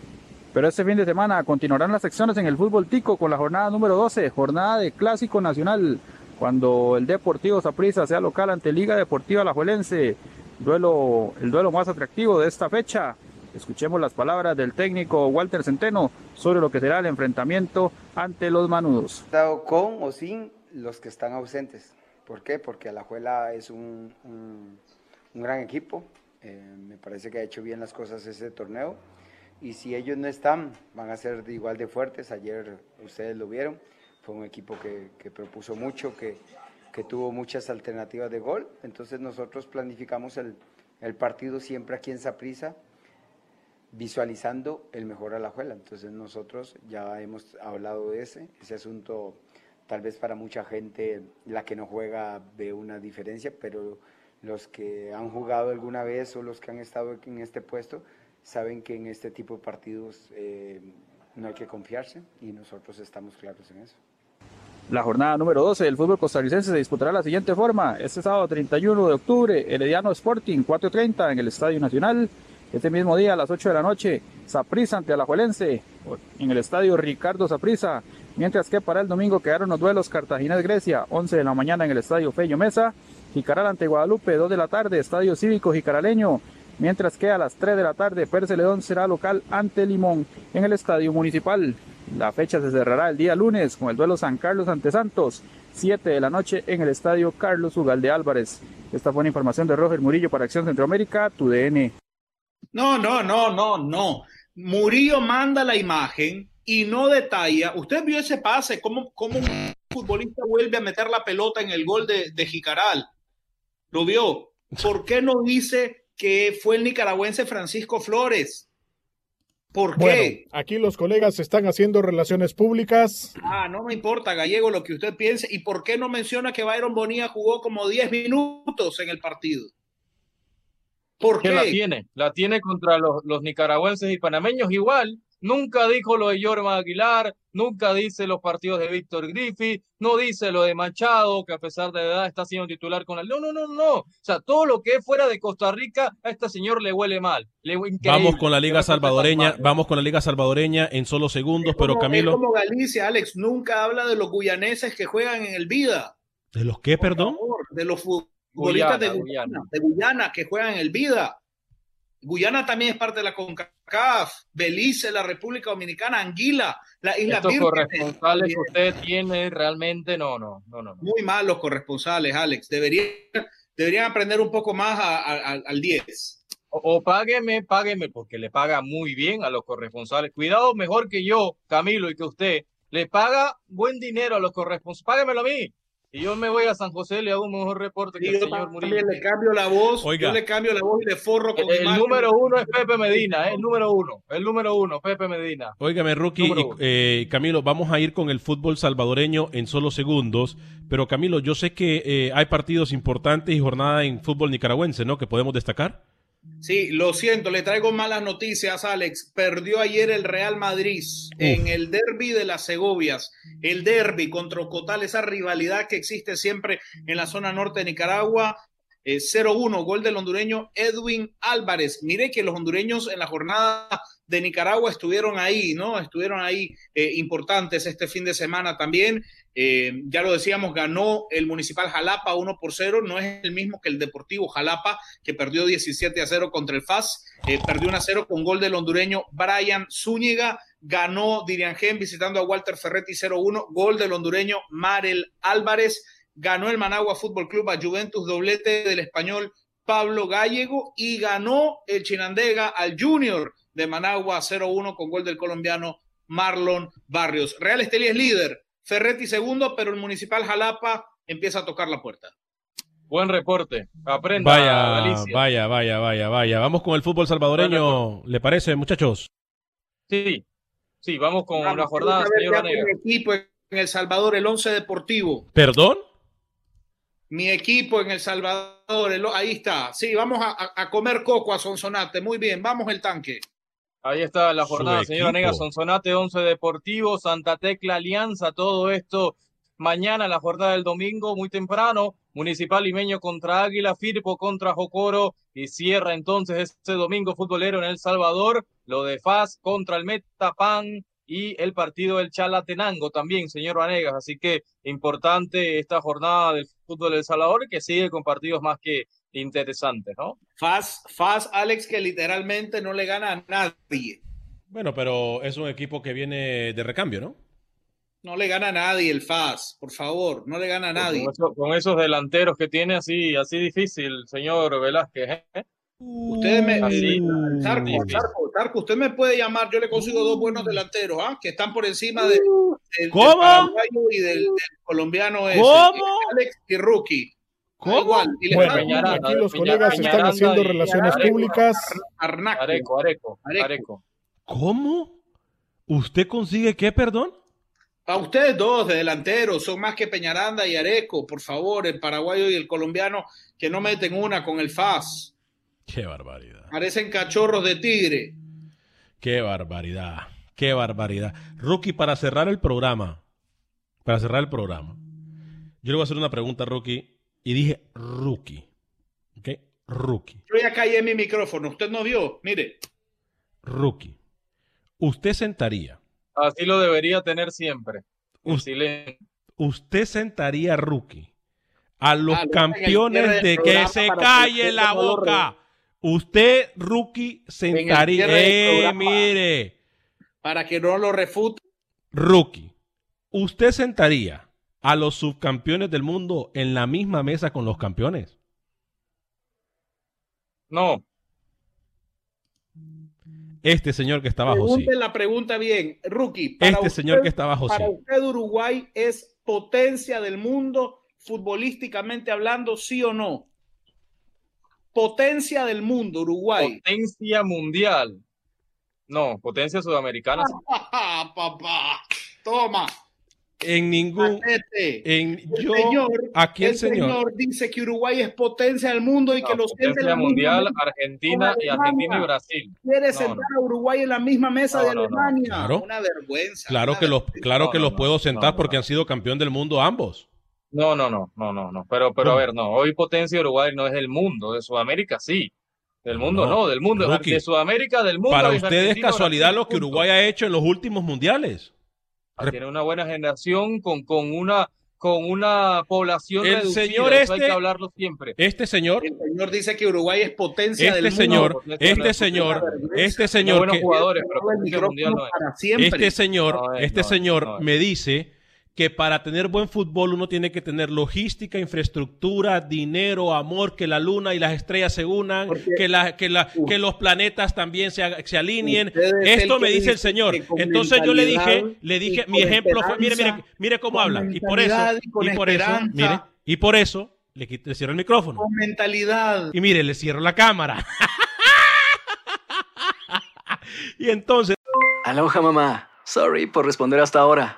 Pero este fin de semana continuarán las secciones en el fútbol tico con la jornada número 12, jornada de Clásico Nacional, cuando el Deportivo Saprissa sea local ante Liga Deportiva Alajuelense. Duelo, el duelo más atractivo de esta fecha. Escuchemos las palabras del técnico Walter Centeno sobre lo que será el enfrentamiento ante los manudos.
Con o sin los que están ausentes. ¿Por qué? Porque Alajuela es un, un, gran equipo. Eh, me parece que ha hecho bien las cosas ese torneo. Y si ellos no están, van a ser igual de fuertes. Ayer ustedes lo vieron. Fue un equipo que, propuso mucho, que, tuvo muchas alternativas de gol. Entonces nosotros planificamos el, partido siempre aquí en Saprissa visualizando el mejor Alajuela. Entonces nosotros ya hemos hablado de ese, ese asunto tal vez para mucha gente la que no juega ve una diferencia, pero los que han jugado alguna vez o los que han estado en este puesto saben que en este tipo de partidos eh, no hay que confiarse y nosotros estamos claros en eso.
La jornada número 12 del fútbol costarricense se disputará de la siguiente forma. Este sábado 31 de octubre, Herediano Sporting 4.30 en el Estadio Nacional. Este mismo día a las 8 de la noche, Saprissa ante Alajuelense en el Estadio Ricardo Saprissa. Mientras que para el domingo quedaron los duelos Cartaginés Grecia, 11 de la mañana en el Estadio Fello Mesa. Jicaral ante Guadalupe, 2 de la tarde, Estadio Cívico Jicaraleño. Mientras que a las 3 de la tarde, Pérez León será local ante Limón en el Estadio Municipal. La fecha se cerrará el día lunes con el duelo San Carlos ante Santos, 7 de la noche en el Estadio Carlos Ugalde Álvarez. Esta fue una información de Roger Murillo para Acción Centroamérica, tu DN.
No, no, no, no, no. Murillo manda la imagen y no detalla. Usted vio ese pase, cómo, cómo un futbolista vuelve a meter la pelota en el gol de, de Jicaral. ¿Lo vio? ¿Por qué no dice que fue el nicaragüense Francisco Flores? ¿Por
Bueno,
qué?
aquí los colegas están haciendo relaciones públicas.
Ah, no me importa, Gallego, lo que usted piense. ¿Y por qué no menciona que Byron Bonilla jugó como 10 minutos en el partido? ¿Por
que
qué?
la tiene, la tiene contra los, los nicaragüenses y panameños igual. Nunca dijo lo de Yorma Aguilar, nunca dice los partidos de Víctor Griffith, no dice lo de Machado, que a pesar de edad está siendo titular con el... No, no, no, no. O sea, todo lo que es fuera de Costa Rica, a este señor le huele mal. Le,
Vamos con la Liga Salvadoreña, vamos con la Liga Salvadoreña en solo segundos, pero Camilo,
Es como Galicia, Alex, nunca habla de los guyaneses que juegan en el Vida,
¿de los qué, perdón?
de los futbolistas de
Guyana,
Guyana, de Guyana que juegan en el Vida. Guyana también es parte de la CONCACAF, Belice, la República Dominicana, Anguila, la Isla
Estos
Vírgenes.
corresponsales que usted tiene realmente, no, no, no, no.
Muy mal los corresponsales, Alex. Deberían, deberían aprender un poco más a- a- a- al 10.
O, o págueme, págueme, porque le paga muy bien a los corresponsales. Cuidado, mejor que yo, Camilo, y que usted, le paga buen dinero a los corresponsales. Páguemelo a mí. Y yo me voy a San José, le hago un mejor reporte que
Y
el señor Murillo.
le cambio la voz,
Oiga.
yo le cambio la voz y le forro con
El, el número uno es Pepe Medina, ¿eh? el número uno, el número uno, Pepe Medina.
Óigame, Rookie y eh, Camilo, vamos a ir con el fútbol salvadoreño en solo segundos, pero Camilo, yo sé que eh, hay partidos importantes y jornada en fútbol nicaragüense, ¿no? Que podemos destacar.
Sí, lo siento, le traigo malas noticias, Alex. Perdió ayer el Real Madrid en el derby de las Segovias. El derby contra Ocotal, esa rivalidad que existe siempre en la zona norte de Nicaragua. Eh, 0-1, gol del hondureño Edwin Álvarez. Mire que los hondureños en la jornada de Nicaragua estuvieron ahí, ¿no? Estuvieron ahí eh, importantes este fin de semana también. Eh, ya lo decíamos, ganó el Municipal Jalapa 1 por 0, no es el mismo que el Deportivo Jalapa, que perdió 17 a 0 contra el FAS, eh, perdió 1 a 0 con gol del hondureño Brian Zúñiga, ganó Dirian Gen visitando a Walter Ferretti 0-1, gol del hondureño Marel Álvarez, ganó el Managua Fútbol Club a Juventus, doblete del español Pablo Gallego. Y ganó el Chinandega al Junior de Managua 0-1 con gol del colombiano Marlon Barrios. Real Esteli es líder, Ferretti segundo, pero el Municipal Jalapa empieza a tocar la puerta.
Buen reporte. Aprenda,
Vaya,
Galicia.
vaya, vaya, vaya, vaya. Vamos con el fútbol salvadoreño, ¿le parece, muchachos?
Sí, sí, vamos con
Vamos,
la jornada, señor
mi equipo en El Salvador, el Once Deportivo.
¿Perdón?
Mi equipo en El Salvador, el- ahí está. Sí, vamos a, a- a comer coco a Sonsonate. Muy bien, vamos el tanque.
Ahí está la jornada, señor
equipo.
Vanega. Sonsonate, Once Deportivo, Santa Tecla, Alianza, todo esto mañana, la jornada del domingo, muy temprano. Municipal Limeño contra Águila, Firpo contra Jocoro y cierra entonces este domingo futbolero en El Salvador, lo de FAS contra el Metapan y el partido del Chalatenango también, señor Vanegas. Así que importante esta jornada del fútbol del Salvador que sigue con partidos más que interesantes, ¿no?
Faz, Faz, Alex, que literalmente no le gana a nadie.
Bueno, pero es un equipo que viene de recambio, ¿no?
No le gana a nadie el Faz, por favor, no le gana a nadie.
Con, eso- con esos delanteros que tiene así, así difícil, señor Velázquez. ¿eh?
Usted me,
Así,
Tarco,
difícil.
Tarco, Tarco, usted me puede llamar, yo le consigo dos buenos delanteros, ¿ah? Que están por encima de, del- del
¿Cómo?
paraguayo y del, del colombiano ese,
¿Cómo?
Alex y Rookie. Da
¿Cómo?
Igual, y le
Bueno, Peñaranda,
Aquí los
Peñaranda
colegas están
y
haciendo relaciones
Areco.
públicas.
Arnaque.
Areco, Areco,
Areco.
¿Cómo? ¿Usted consigue qué, perdón?
A ustedes dos de delanteros son más que Peñaranda y Areco, por favor, el paraguayo y el colombiano que no meten una con el FAS.
Qué barbaridad.
Parecen cachorros de tigre.
Qué barbaridad. Qué barbaridad. Rookie, para cerrar el programa, para cerrar el programa, yo le voy a hacer una pregunta Rookie y dije Rookie. ¿Ok? Rookie.
Yo ya callé mi micrófono, usted no vio, mire.
Rookie. Usted sentaría,
Así lo debería tener siempre.
Usted sentaría Rookie a los
Ah,
campeones de que se calle la boca. Usted, Rookie, sentaría. Eh, mire.
Para que no lo refute.
Rookie, ¿usted sentaría a los subcampeones del mundo en la misma mesa con los campeones?
No,
Este señor que está abajo, sí.
Pregunte la pregunta bien, Rookie. para
Este señor que está abajo,
Para
sí.
usted, Uruguay es potencia del mundo, futbolísticamente hablando, sí o no. Potencia del mundo, Uruguay.
potencia mundial. No, potencia sudamericana. sí.
Papá, toma.
En ningún. En,
El
yo,
señor,
aquí el,
el
señor.
señor dice que Uruguay es potencia del mundo y que
No,
los siente en
potencia
la misma
mundial,
mesa
Argentina
con
y
Alemania.
Argentina y Brasil.
Quiere
No,
sentar
no.
a Uruguay en la misma mesa
No,
de
no, no.
Alemania.
Claro.
Una vergüenza.
Claro
una
que los, claro
No,
que
no,
los puedo sentar
no,
porque
no.
han sido campeón del mundo ambos.
No, no, no, no, no, no. Pero, pero a ver, no. Hoy potencia Uruguay no es del mundo, de Sudamérica sí. Del mundo
No,
no, del mundo.
Rookie.
De Sudamérica, del mundo.
Para
es
ustedes es casualidad lo que. Uruguay ha hecho en los últimos mundiales.
Ah, Tiene una buena generación con, con una con una población
El
reducida.
señor
eso hay
este-
que hablarlo siempre.
Este señor,
El señor dice que Uruguay es potencia
este
del mundo.
señor, este
mundial.
señor, este señor
buenos
que,
jugadores, pero mundial no es.
Este señor,
No es,
este
no
señor
no
me dice que para tener buen fútbol uno tiene que tener logística, infraestructura, dinero, amor, que la luna y las estrellas se unan, que, la, que, la, que los planetas también se, se alineen. Esto me dice el señor. Entonces yo le dije, le dije, mi ejemplo fue, mire, mire, mire cómo habla. Y por eso,
y
por eso, mire, y por eso le, quit- le cierro el micrófono.
Con mentalidad.
Y mire, le cierro la cámara. y entonces
Aloha mamá. Sorry por responder hasta ahora.